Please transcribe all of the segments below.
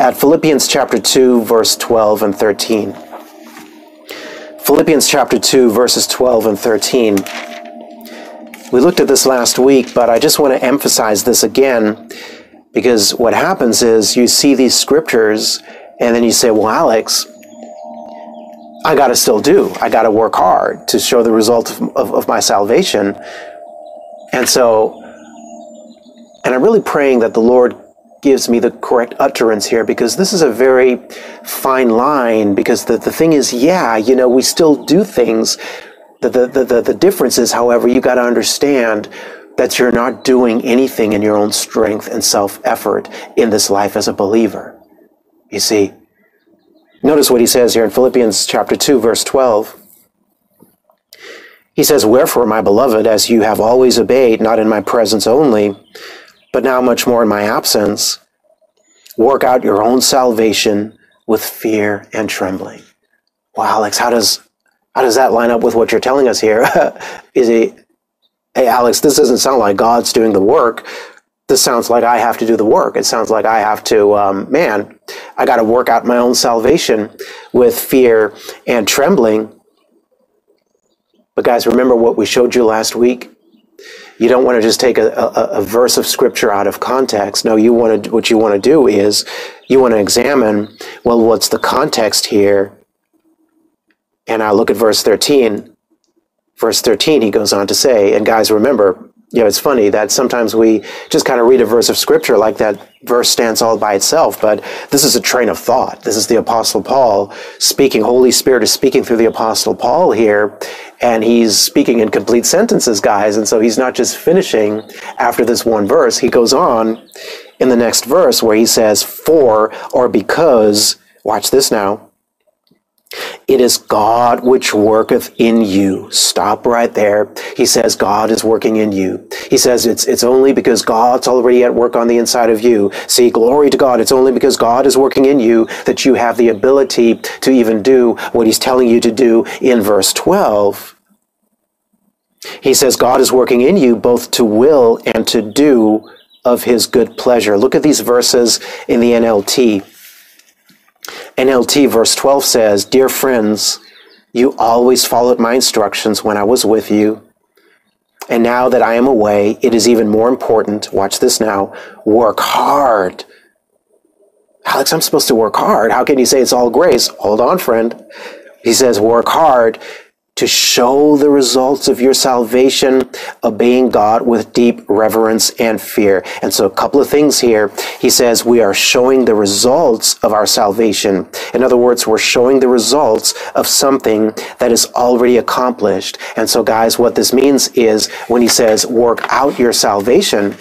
at Philippians chapter 2, verse 12 and 13. Philippians chapter 2, verses 12 and 13. We looked at this last week, but I just want to emphasize this again because what happens is you see these scriptures and then you say, well, Alex, I got to still do. I got to work hard to show the result of, of, of my salvation. And so, and I'm really praying that the Lord gives me the correct utterance here because this is a very fine line because the, the thing is, yeah, you know, we still do things. The, the, the, the difference is, however, you got to understand that you're not doing anything in your own strength and self effort in this life as a believer. You see, notice what he says here in Philippians chapter 2, verse 12. He says, Wherefore, my beloved, as you have always obeyed, not in my presence only, but now much more in my absence, work out your own salvation with fear and trembling. Wow, Alex, how does how does that line up with what you're telling us here? Is he, hey, Alex, this doesn't sound like God's doing the work. This sounds like I have to do the work. It sounds like I have to, um, man, I got to work out my own salvation with fear and trembling. But guys, remember what we showed you last week? You don't want to just take a, a, a, verse of scripture out of context. No, you want to, what you want to do is you want to examine, well, what's the context here? And I look at verse 13. Verse 13, he goes on to say, and guys, remember, you know, it's funny that sometimes we just kind of read a verse of scripture like that verse stands all by itself, but this is a train of thought. This is the apostle Paul speaking. Holy Spirit is speaking through the apostle Paul here and he's speaking in complete sentences, guys. And so he's not just finishing after this one verse. He goes on in the next verse where he says, for or because, watch this now, it is God which worketh in you. Stop right there. He says God is working in you. He says it's, it's only because God's already at work on the inside of you. See, glory to God. It's only because God is working in you that you have the ability to even do what he's telling you to do in verse 12. He says God is working in you both to will and to do of his good pleasure. Look at these verses in the NLT. NLT verse 12 says, Dear friends, you always followed my instructions when I was with you. And now that I am away, it is even more important, watch this now, work hard. Alex, I'm supposed to work hard. How can you say it's all grace? Hold on, friend. He says, work hard to show the results of your salvation, obeying God with deep reverence and fear. And so a couple of things here. He says we are showing the results of our salvation. In other words, we're showing the results of something that is already accomplished. And so guys, what this means is when he says work out your salvation,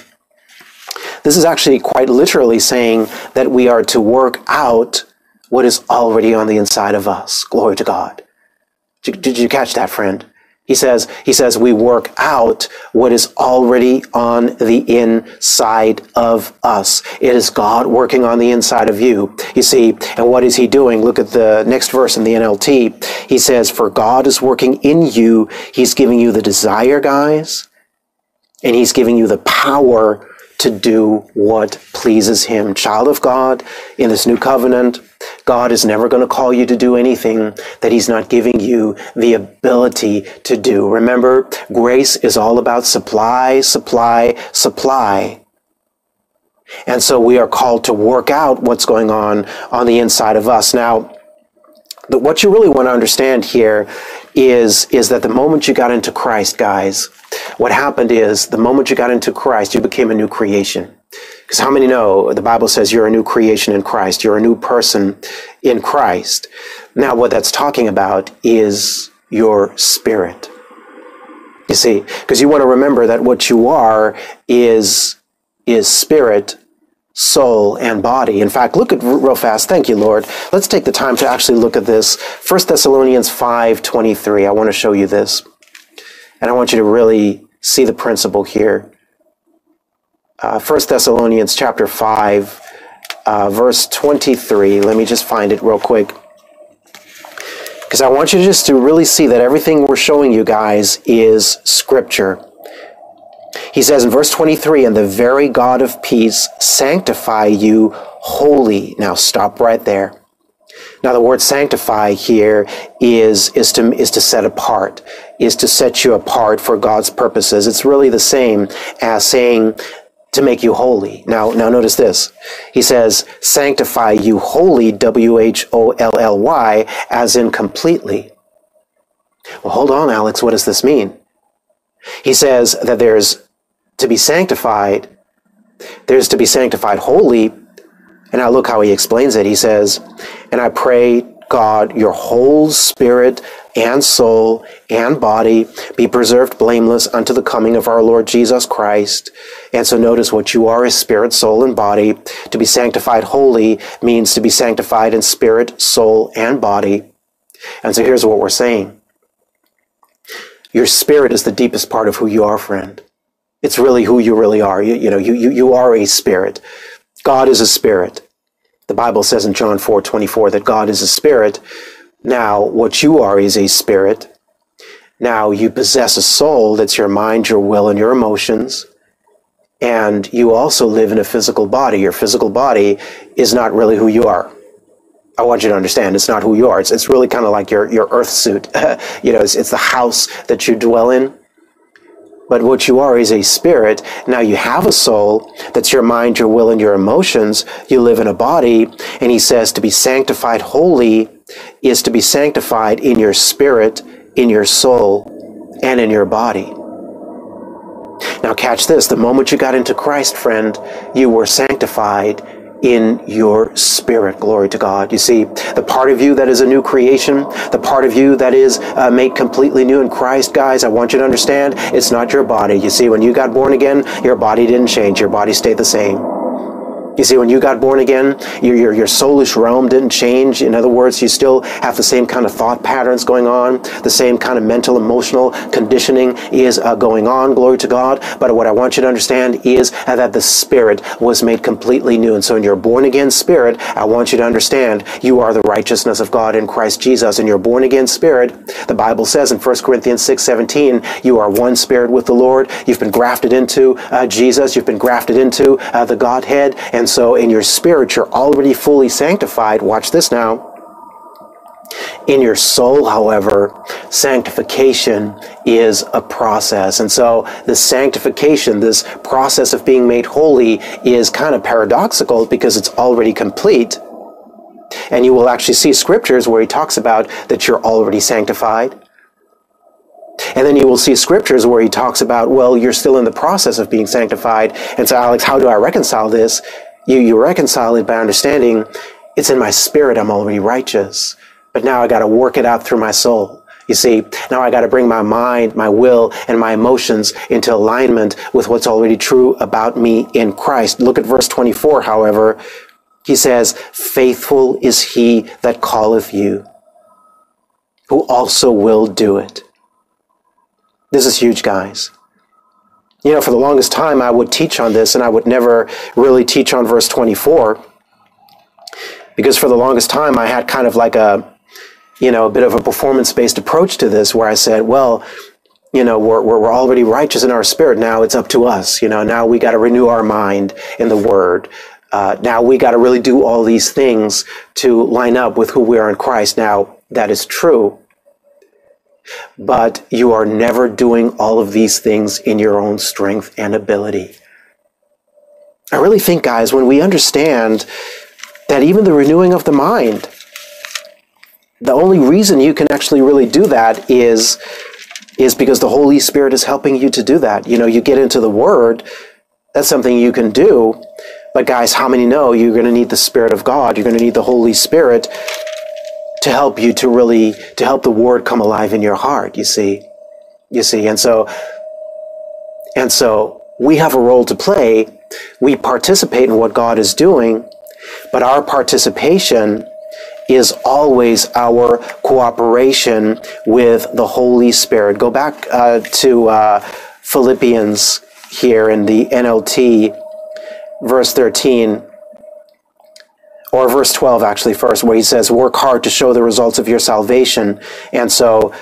this is actually quite literally saying that we are to work out what is already on the inside of us. Glory to God. Did you catch that, friend? He says, he says, we work out what is already on the inside of us. It is God working on the inside of you. You see, and what is he doing? Look at the next verse in the NLT. He says, for God is working in you. He's giving you the desire, guys, and he's giving you the power to do what pleases him. Child of God, in this new covenant, God is never going to call you to do anything that He's not giving you the ability to do. Remember, grace is all about supply, supply, supply. And so we are called to work out what's going on on the inside of us. Now, what you really want to understand here is, is that the moment you got into Christ, guys, what happened is the moment you got into Christ, you became a new creation. Because how many know the Bible says you're a new creation in Christ? You're a new person in Christ. Now, what that's talking about is your spirit. You see, because you want to remember that what you are is, is spirit, soul, and body. In fact, look at real fast. Thank you, Lord. Let's take the time to actually look at this. 1 Thessalonians 5:23. I want to show you this. And I want you to really see the principle here. Uh, 1 Thessalonians chapter 5, uh, verse 23. Let me just find it real quick. Because I want you just to really see that everything we're showing you guys is scripture. He says in verse 23, and the very God of peace sanctify you wholly. Now stop right there. Now the word sanctify here is, is to, is to set apart, is to set you apart for God's purposes. It's really the same as saying to make you holy. Now, now notice this. He says, sanctify you wholly, W-H-O-L-L-Y, as in completely. Well, hold on, Alex. What does this mean? He says that there's to be sanctified, there's to be sanctified wholly. And now look how he explains it. He says, and I pray God, your whole spirit and soul and body be preserved blameless unto the coming of our Lord Jesus Christ. And so notice what you are is spirit, soul, and body. To be sanctified wholly means to be sanctified in spirit, soul, and body. And so here's what we're saying. Your spirit is the deepest part of who you are, friend. It's really who you really are. You, you know, you, you, you are a spirit. God is a spirit. The Bible says in John 4 24 that God is a spirit. Now, what you are is a spirit. Now, you possess a soul that's your mind, your will, and your emotions. And you also live in a physical body. Your physical body is not really who you are. I want you to understand it's not who you are. It's, it's really kind of like your, your earth suit. you know, it's, it's the house that you dwell in. But what you are is a spirit. Now you have a soul. That's your mind, your will, and your emotions. You live in a body. And he says to be sanctified holy is to be sanctified in your spirit, in your soul, and in your body. Now catch this. The moment you got into Christ, friend, you were sanctified in your spirit. Glory to God. You see, the part of you that is a new creation, the part of you that is uh, made completely new in Christ, guys, I want you to understand it's not your body. You see, when you got born again, your body didn't change. Your body stayed the same. You see, when you got born again, your, your, your soulish realm didn't change. In other words, you still have the same kind of thought patterns going on, the same kind of mental, emotional conditioning is uh, going on. Glory to God. But what I want you to understand is uh, that the spirit was made completely new. And so in your born again spirit, I want you to understand you are the righteousness of God in Christ Jesus. In your born again spirit, the Bible says in 1 Corinthians 6 17, you are one spirit with the Lord. You've been grafted into uh, Jesus. You've been grafted into uh, the Godhead. And so in your spirit, you're already fully sanctified. Watch this now. In your soul, however, sanctification is a process. And so the sanctification, this process of being made holy is kind of paradoxical because it's already complete. And you will actually see scriptures where he talks about that you're already sanctified. And then you will see scriptures where he talks about, well, you're still in the process of being sanctified. And so, Alex, how do I reconcile this? You, you reconcile it by understanding it's in my spirit I'm already righteous. But now I got to work it out through my soul. You see, now I got to bring my mind, my will, and my emotions into alignment with what's already true about me in Christ. Look at verse 24, however. He says, Faithful is he that calleth you, who also will do it. This is huge, guys. You know, for the longest time, I would teach on this and I would never really teach on verse 24 because for the longest time, I had kind of like a, you know, a bit of a performance based approach to this where I said, well, you know, we're, we're already righteous in our spirit. Now it's up to us. You know, now we got to renew our mind in the word. Uh, now we got to really do all these things to line up with who we are in Christ. Now that is true. But you are never doing all of these things in your own strength and ability. I really think, guys, when we understand that even the renewing of the mind, the only reason you can actually really do that is is because the Holy Spirit is helping you to do that. You know, you get into the Word, that's something you can do. But guys, how many know you're going to need the Spirit of God? You're going to need the Holy Spirit to help you to really to help the word come alive in your heart you see? You see and so and so we have a role to play. We participate in what God is doing, but our participation is always our cooperation with the Holy Spirit. Go back uh, to uh, Philippians here in the NLT, verse 13 or verse 12 actually first where he says work hard to show the results of your salvation. And so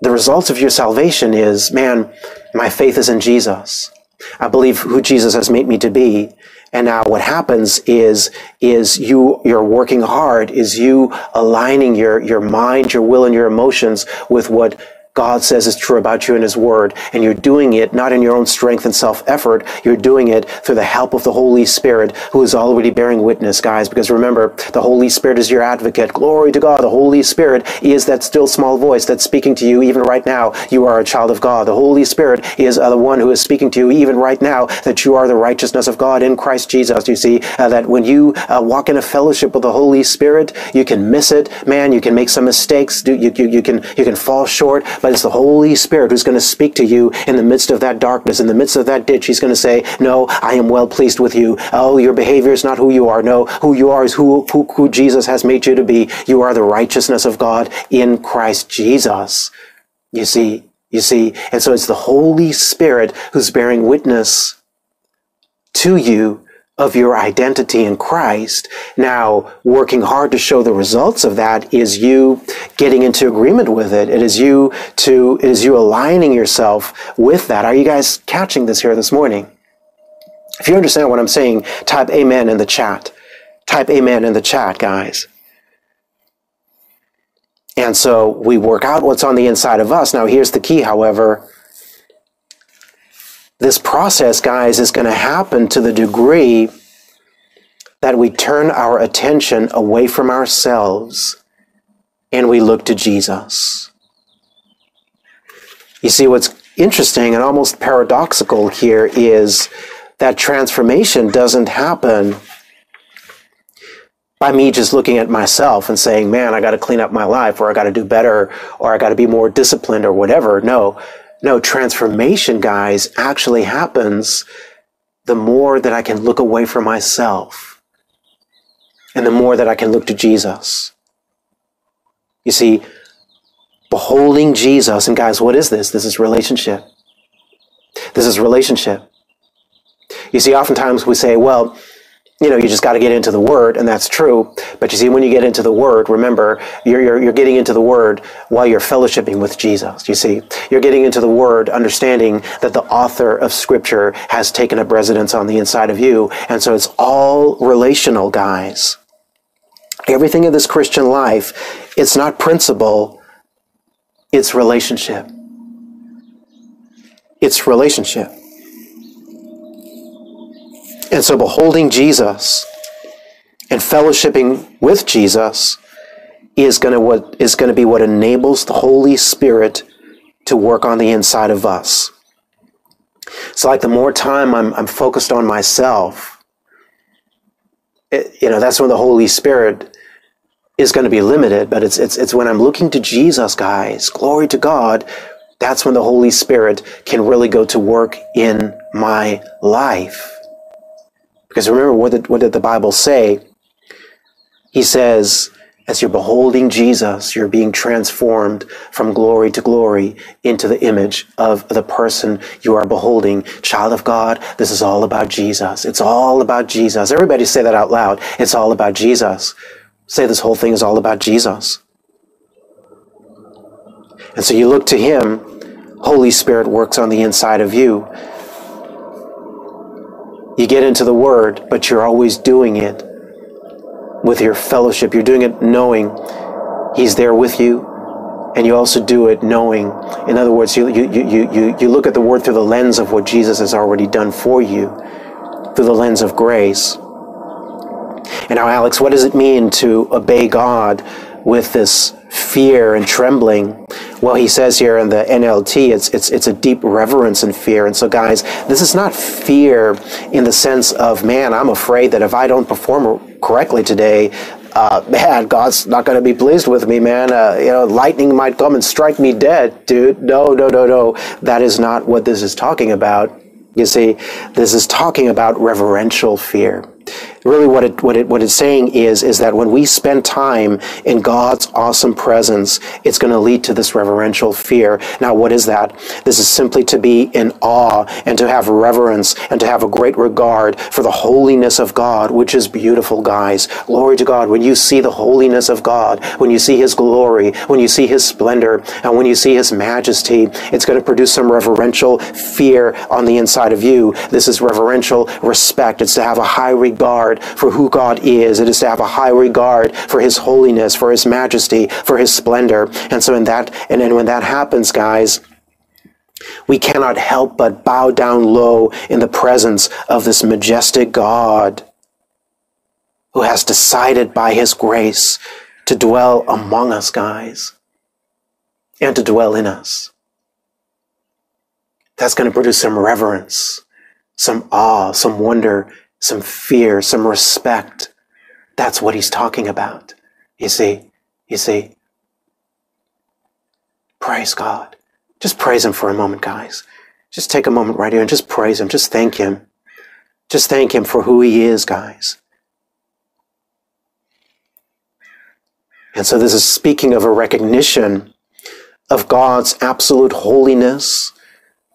the results of your salvation is man my faith is in jesus. I believe who jesus has made me to be. And now what happens is is you you're working hard is you aligning your your mind your will and your emotions with what God says is true about you in His Word, and you're doing it not in your own strength and self effort, you're doing it through the help of the Holy Spirit, who is already bearing witness, guys. Because remember, the Holy Spirit is your advocate. Glory to God. The Holy Spirit is that still small voice that's speaking to you even right now. You are a child of God. The Holy Spirit is uh, the one who is speaking to you even right now that you are the righteousness of God in Christ Jesus. You see, uh, that when you uh, walk in a fellowship with the Holy Spirit, you can miss it. Man, you can make some mistakes. You, you, you, can, you can fall short but it's the Holy Spirit who's going to speak to you in the midst of that darkness, in the midst of that ditch. He's going to say, no, I am well pleased with you. Oh, your behavior is not who you are. No, who you are is who, who, who Jesus has made you to be. You are the righteousness of God in Christ Jesus. You see, you see, and so it's the Holy Spirit who's bearing witness to you of your identity in Christ. Now, working hard to show the results of that is you getting into agreement with it. It is you to, it is you aligning yourself with that. Are you guys catching this here this morning? If you understand what I'm saying, type amen in the chat. Type amen in the chat, guys. And so we work out what's on the inside of us. Now, here's the key, however this process, guys, is going to happen to the degree that we turn our attention away from ourselves and we look to Jesus. You see, what's interesting and almost paradoxical here is that transformation doesn't happen by me just looking at myself and saying, man, I got to clean up my life, or I got to do better, or I got to be more disciplined, or whatever. No, no, transformation, guys, actually happens the more that I can look away from myself and the more that I can look to Jesus. You see, beholding Jesus, and guys, what is this? This is relationship. This is relationship. You see, oftentimes we say, well, you know, you just got to get into the Word, and that's true. But you see, when you get into the Word, remember, you're, you're, you're getting into the Word while you're fellowshipping with Jesus. You see, you're getting into the Word, understanding that the author of Scripture has taken up residence on the inside of you. And so it's all relational, guys. Everything in this Christian life, it's not principle, it's relationship. It's relationship. And so beholding Jesus and fellowshipping with Jesus is going to what is going to be what enables the Holy Spirit to work on the inside of us. So like the more time I'm, I'm focused on myself, it, you know, that's when the Holy Spirit is going to be limited, but it's, it's, it's when I'm looking to Jesus, guys, glory to God, that's when the Holy Spirit can really go to work in my life. Because remember, what did, what did the Bible say? He says, as you're beholding Jesus, you're being transformed from glory to glory into the image of the person you are beholding. Child of God, this is all about Jesus. It's all about Jesus. Everybody say that out loud. It's all about Jesus. Say this whole thing is all about Jesus. And so you look to Him. Holy Spirit works on the inside of you. You get into the Word, but you're always doing it with your fellowship. You're doing it knowing He's there with you, and you also do it knowing. In other words, you, you, you, you, you look at the Word through the lens of what Jesus has already done for you, through the lens of grace. And now, Alex, what does it mean to obey God with this fear and trembling? Well, he says here in the NLT, it's, it's, it's a deep reverence and fear. And so, guys, this is not fear in the sense of, man, I'm afraid that if I don't perform correctly today, uh, man, God's not going to be pleased with me, man. Uh, you know, lightning might come and strike me dead, dude. No, no, no, no. That is not what this is talking about. You see, this is talking about reverential fear really what it what it what it's saying is is that when we spend time in God's awesome presence, it's going to lead to this reverential fear. Now, what is that? This is simply to be in awe and to have reverence and to have a great regard for the holiness of God, which is beautiful, guys. Glory to God. When you see the holiness of God, when you see His glory, when you see His splendor, and when you see His majesty, it's going to produce some reverential fear on the inside of you. This is reverential respect. It's to have a high regard regard for who God is. It is to have a high regard for His holiness, for His majesty, for His splendor. And so in that, and then when that happens, guys, we cannot help but bow down low in the presence of this majestic God who has decided by His grace to dwell among us, guys, and to dwell in us. That's going to produce some reverence, some awe, some wonder, some fear, some respect. That's what he's talking about. You see, you see. Praise God. Just praise him for a moment, guys. Just take a moment right here and just praise him. Just thank him. Just thank him for who he is, guys. And so this is speaking of a recognition of God's absolute holiness,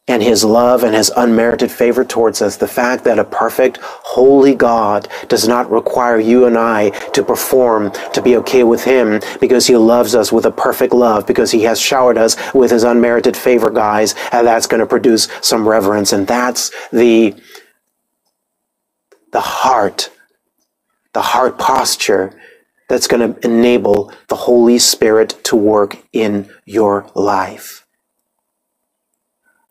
and his love and his unmerited favor towards us, the fact that a perfect, holy God does not require you and I to perform to be okay with him because he loves us with a perfect love, because he has showered us with his unmerited favor, guys, and that's going to produce some reverence. And that's the, the heart, the heart posture that's going to enable the Holy Spirit to work in your life.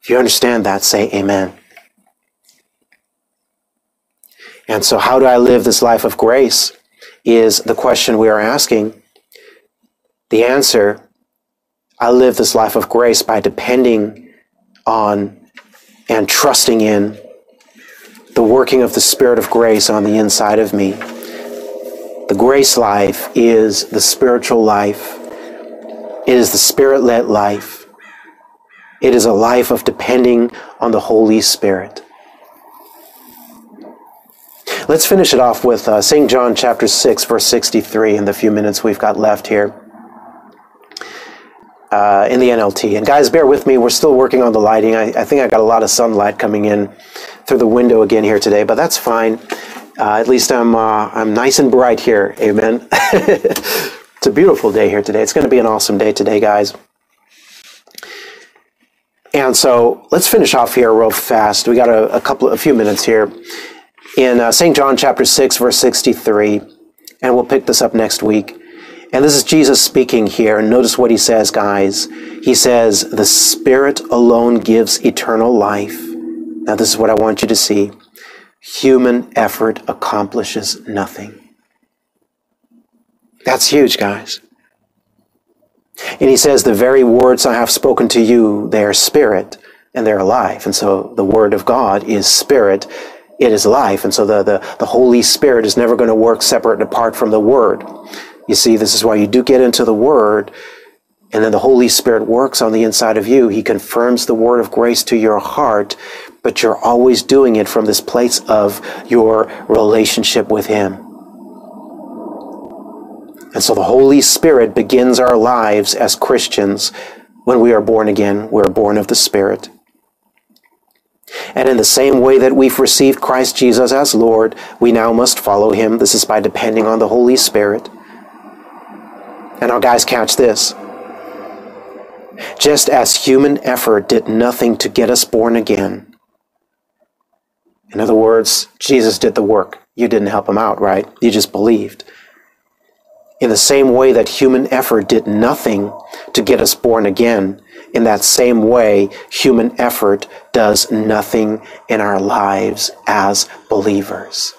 If you understand that, say amen. And so, how do I live this life of grace? Is the question we are asking. The answer I live this life of grace by depending on and trusting in the working of the Spirit of grace on the inside of me. The grace life is the spiritual life, it is the spirit led life. It is a life of depending on the Holy Spirit. Let's finish it off with uh, St. John chapter 6, verse 63 in the few minutes we've got left here uh, in the NLT. And guys, bear with me. We're still working on the lighting. I, I, think I got a lot of sunlight coming in through the window again here today, but that's fine. Uh, at least I'm, uh, I'm nice and bright here. Amen. it's a beautiful day here today. It's going to be an awesome day today, guys. And so let's finish off here real fast. We got a, a couple, a few minutes here in uh, St. John chapter 6, verse 63, and we'll pick this up next week. And this is Jesus speaking here. And notice what he says, guys. He says, The Spirit alone gives eternal life. Now, this is what I want you to see human effort accomplishes nothing. That's huge, guys. And he says, The very words I have spoken to you, they are spirit and they're life. And so the word of God is spirit, it is life. And so the, the, the Holy Spirit is never going to work separate and apart from the word. You see, this is why you do get into the word, and then the Holy Spirit works on the inside of you. He confirms the word of grace to your heart, but you're always doing it from this place of your relationship with Him. And so the Holy Spirit begins our lives as Christians when we are born again. We're born of the Spirit. And in the same way that we've received Christ Jesus as Lord, we now must follow him. This is by depending on the Holy Spirit. And now, guys, catch this. Just as human effort did nothing to get us born again, in other words, Jesus did the work. You didn't help him out, right? You just believed in the same way that human effort did nothing to get us born again, in that same way, human effort does nothing in our lives as believers.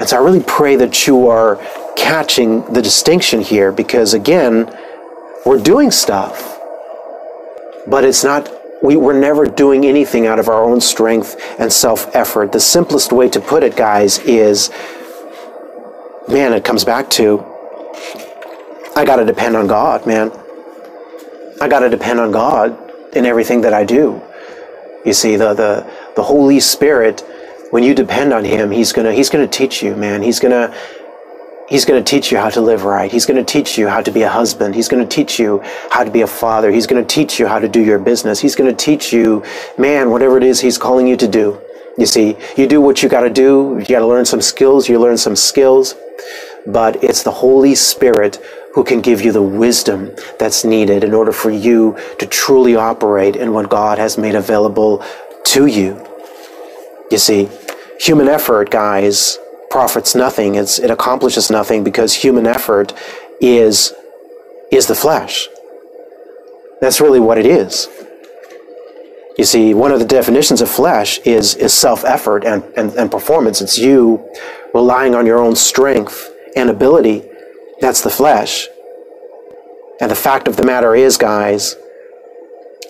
And so I really pray that you are catching the distinction here because, again, we're doing stuff, but it's not, we, we're never doing anything out of our own strength and self effort. The simplest way to put it, guys, is man, it comes back to I got to depend on God, man. I got to depend on God in everything that I do. You see, the, the, the Holy Spirit, when you depend on Him, He's gonna, He's gonna teach you, man. He's gonna, He's to teach you how to live right. He's to teach you how to be a husband. He's to teach you how to be a father. He's to teach you how to do your business. He's to teach you, man, whatever it is He's calling you to do. You see, you do what you got to do. You got to learn some skills. You learn some skills. But it's the Holy Spirit who can give you the wisdom that's needed in order for you to truly operate in what God has made available to you. You see, human effort, guys, profits nothing. It's, it accomplishes nothing because human effort is, is the flesh. That's really what it is. You see, one of the definitions of flesh is, is self effort and, and, and performance. It's you relying on your own strength and ability. That's the flesh. And the fact of the matter is, guys,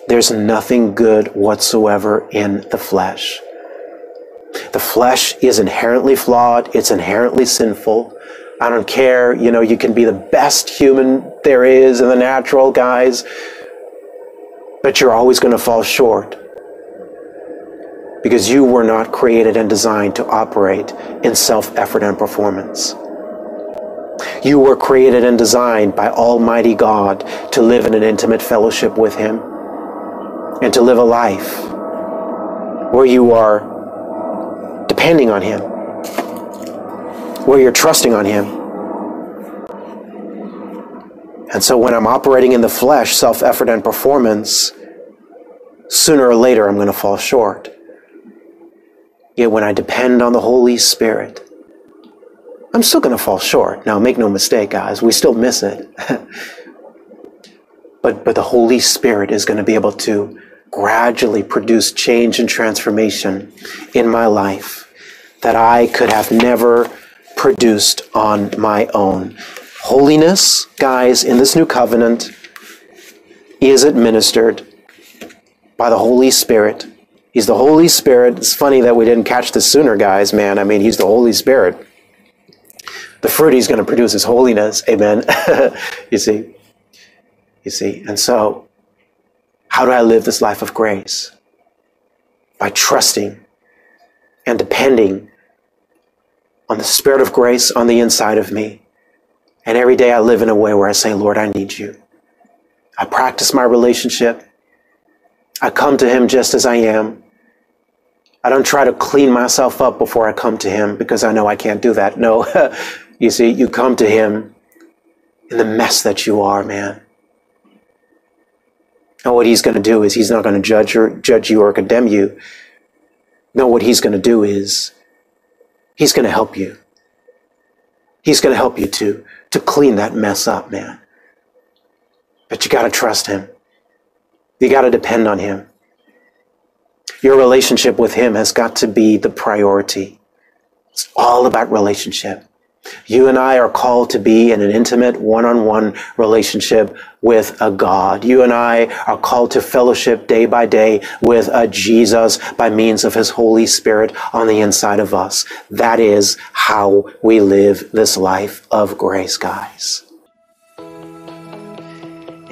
there's nothing good whatsoever in the flesh. The flesh is inherently flawed, it's inherently sinful. I don't care, you know, you can be the best human there is in the natural, guys, but you're always going to fall short. Because you were not created and designed to operate in self effort and performance. You were created and designed by Almighty God to live in an intimate fellowship with Him and to live a life where you are depending on Him, where you're trusting on Him. And so when I'm operating in the flesh, self effort and performance, sooner or later I'm going to fall short. Yet when I depend on the Holy Spirit, I'm still going to fall short. Now, make no mistake, guys, we still miss it. but, but the Holy Spirit is going to be able to gradually produce change and transformation in my life that I could have never produced on my own. Holiness, guys, in this new covenant is administered by the Holy Spirit. He's the Holy Spirit. It's funny that we didn't catch this sooner, guys, man. I mean, He's the Holy Spirit. The fruit He's going to produce is holiness. Amen. you see? You see? And so, how do I live this life of grace? By trusting and depending on the Spirit of grace on the inside of me. And every day I live in a way where I say, Lord, I need you. I practice my relationship. I come to Him just as I am. I don't try to clean myself up before I come to Him because I know I can't do that. No, you see, you come to Him in the mess that you are, man. And what He's going to do is He's not going to judge or judge you or condemn you. No, what He's going to do is He's going to help you. He's going to help you to, to clean that mess up, man. But you got to trust him. You got to depend on him. Your relationship with him has got to be the priority. It's all about relationship. You and I are called to be in an intimate one-on-one relationship with a God. You and I are called to fellowship day by day with a Jesus by means of his Holy Spirit on the inside of us. That is how we live this life of grace, guys.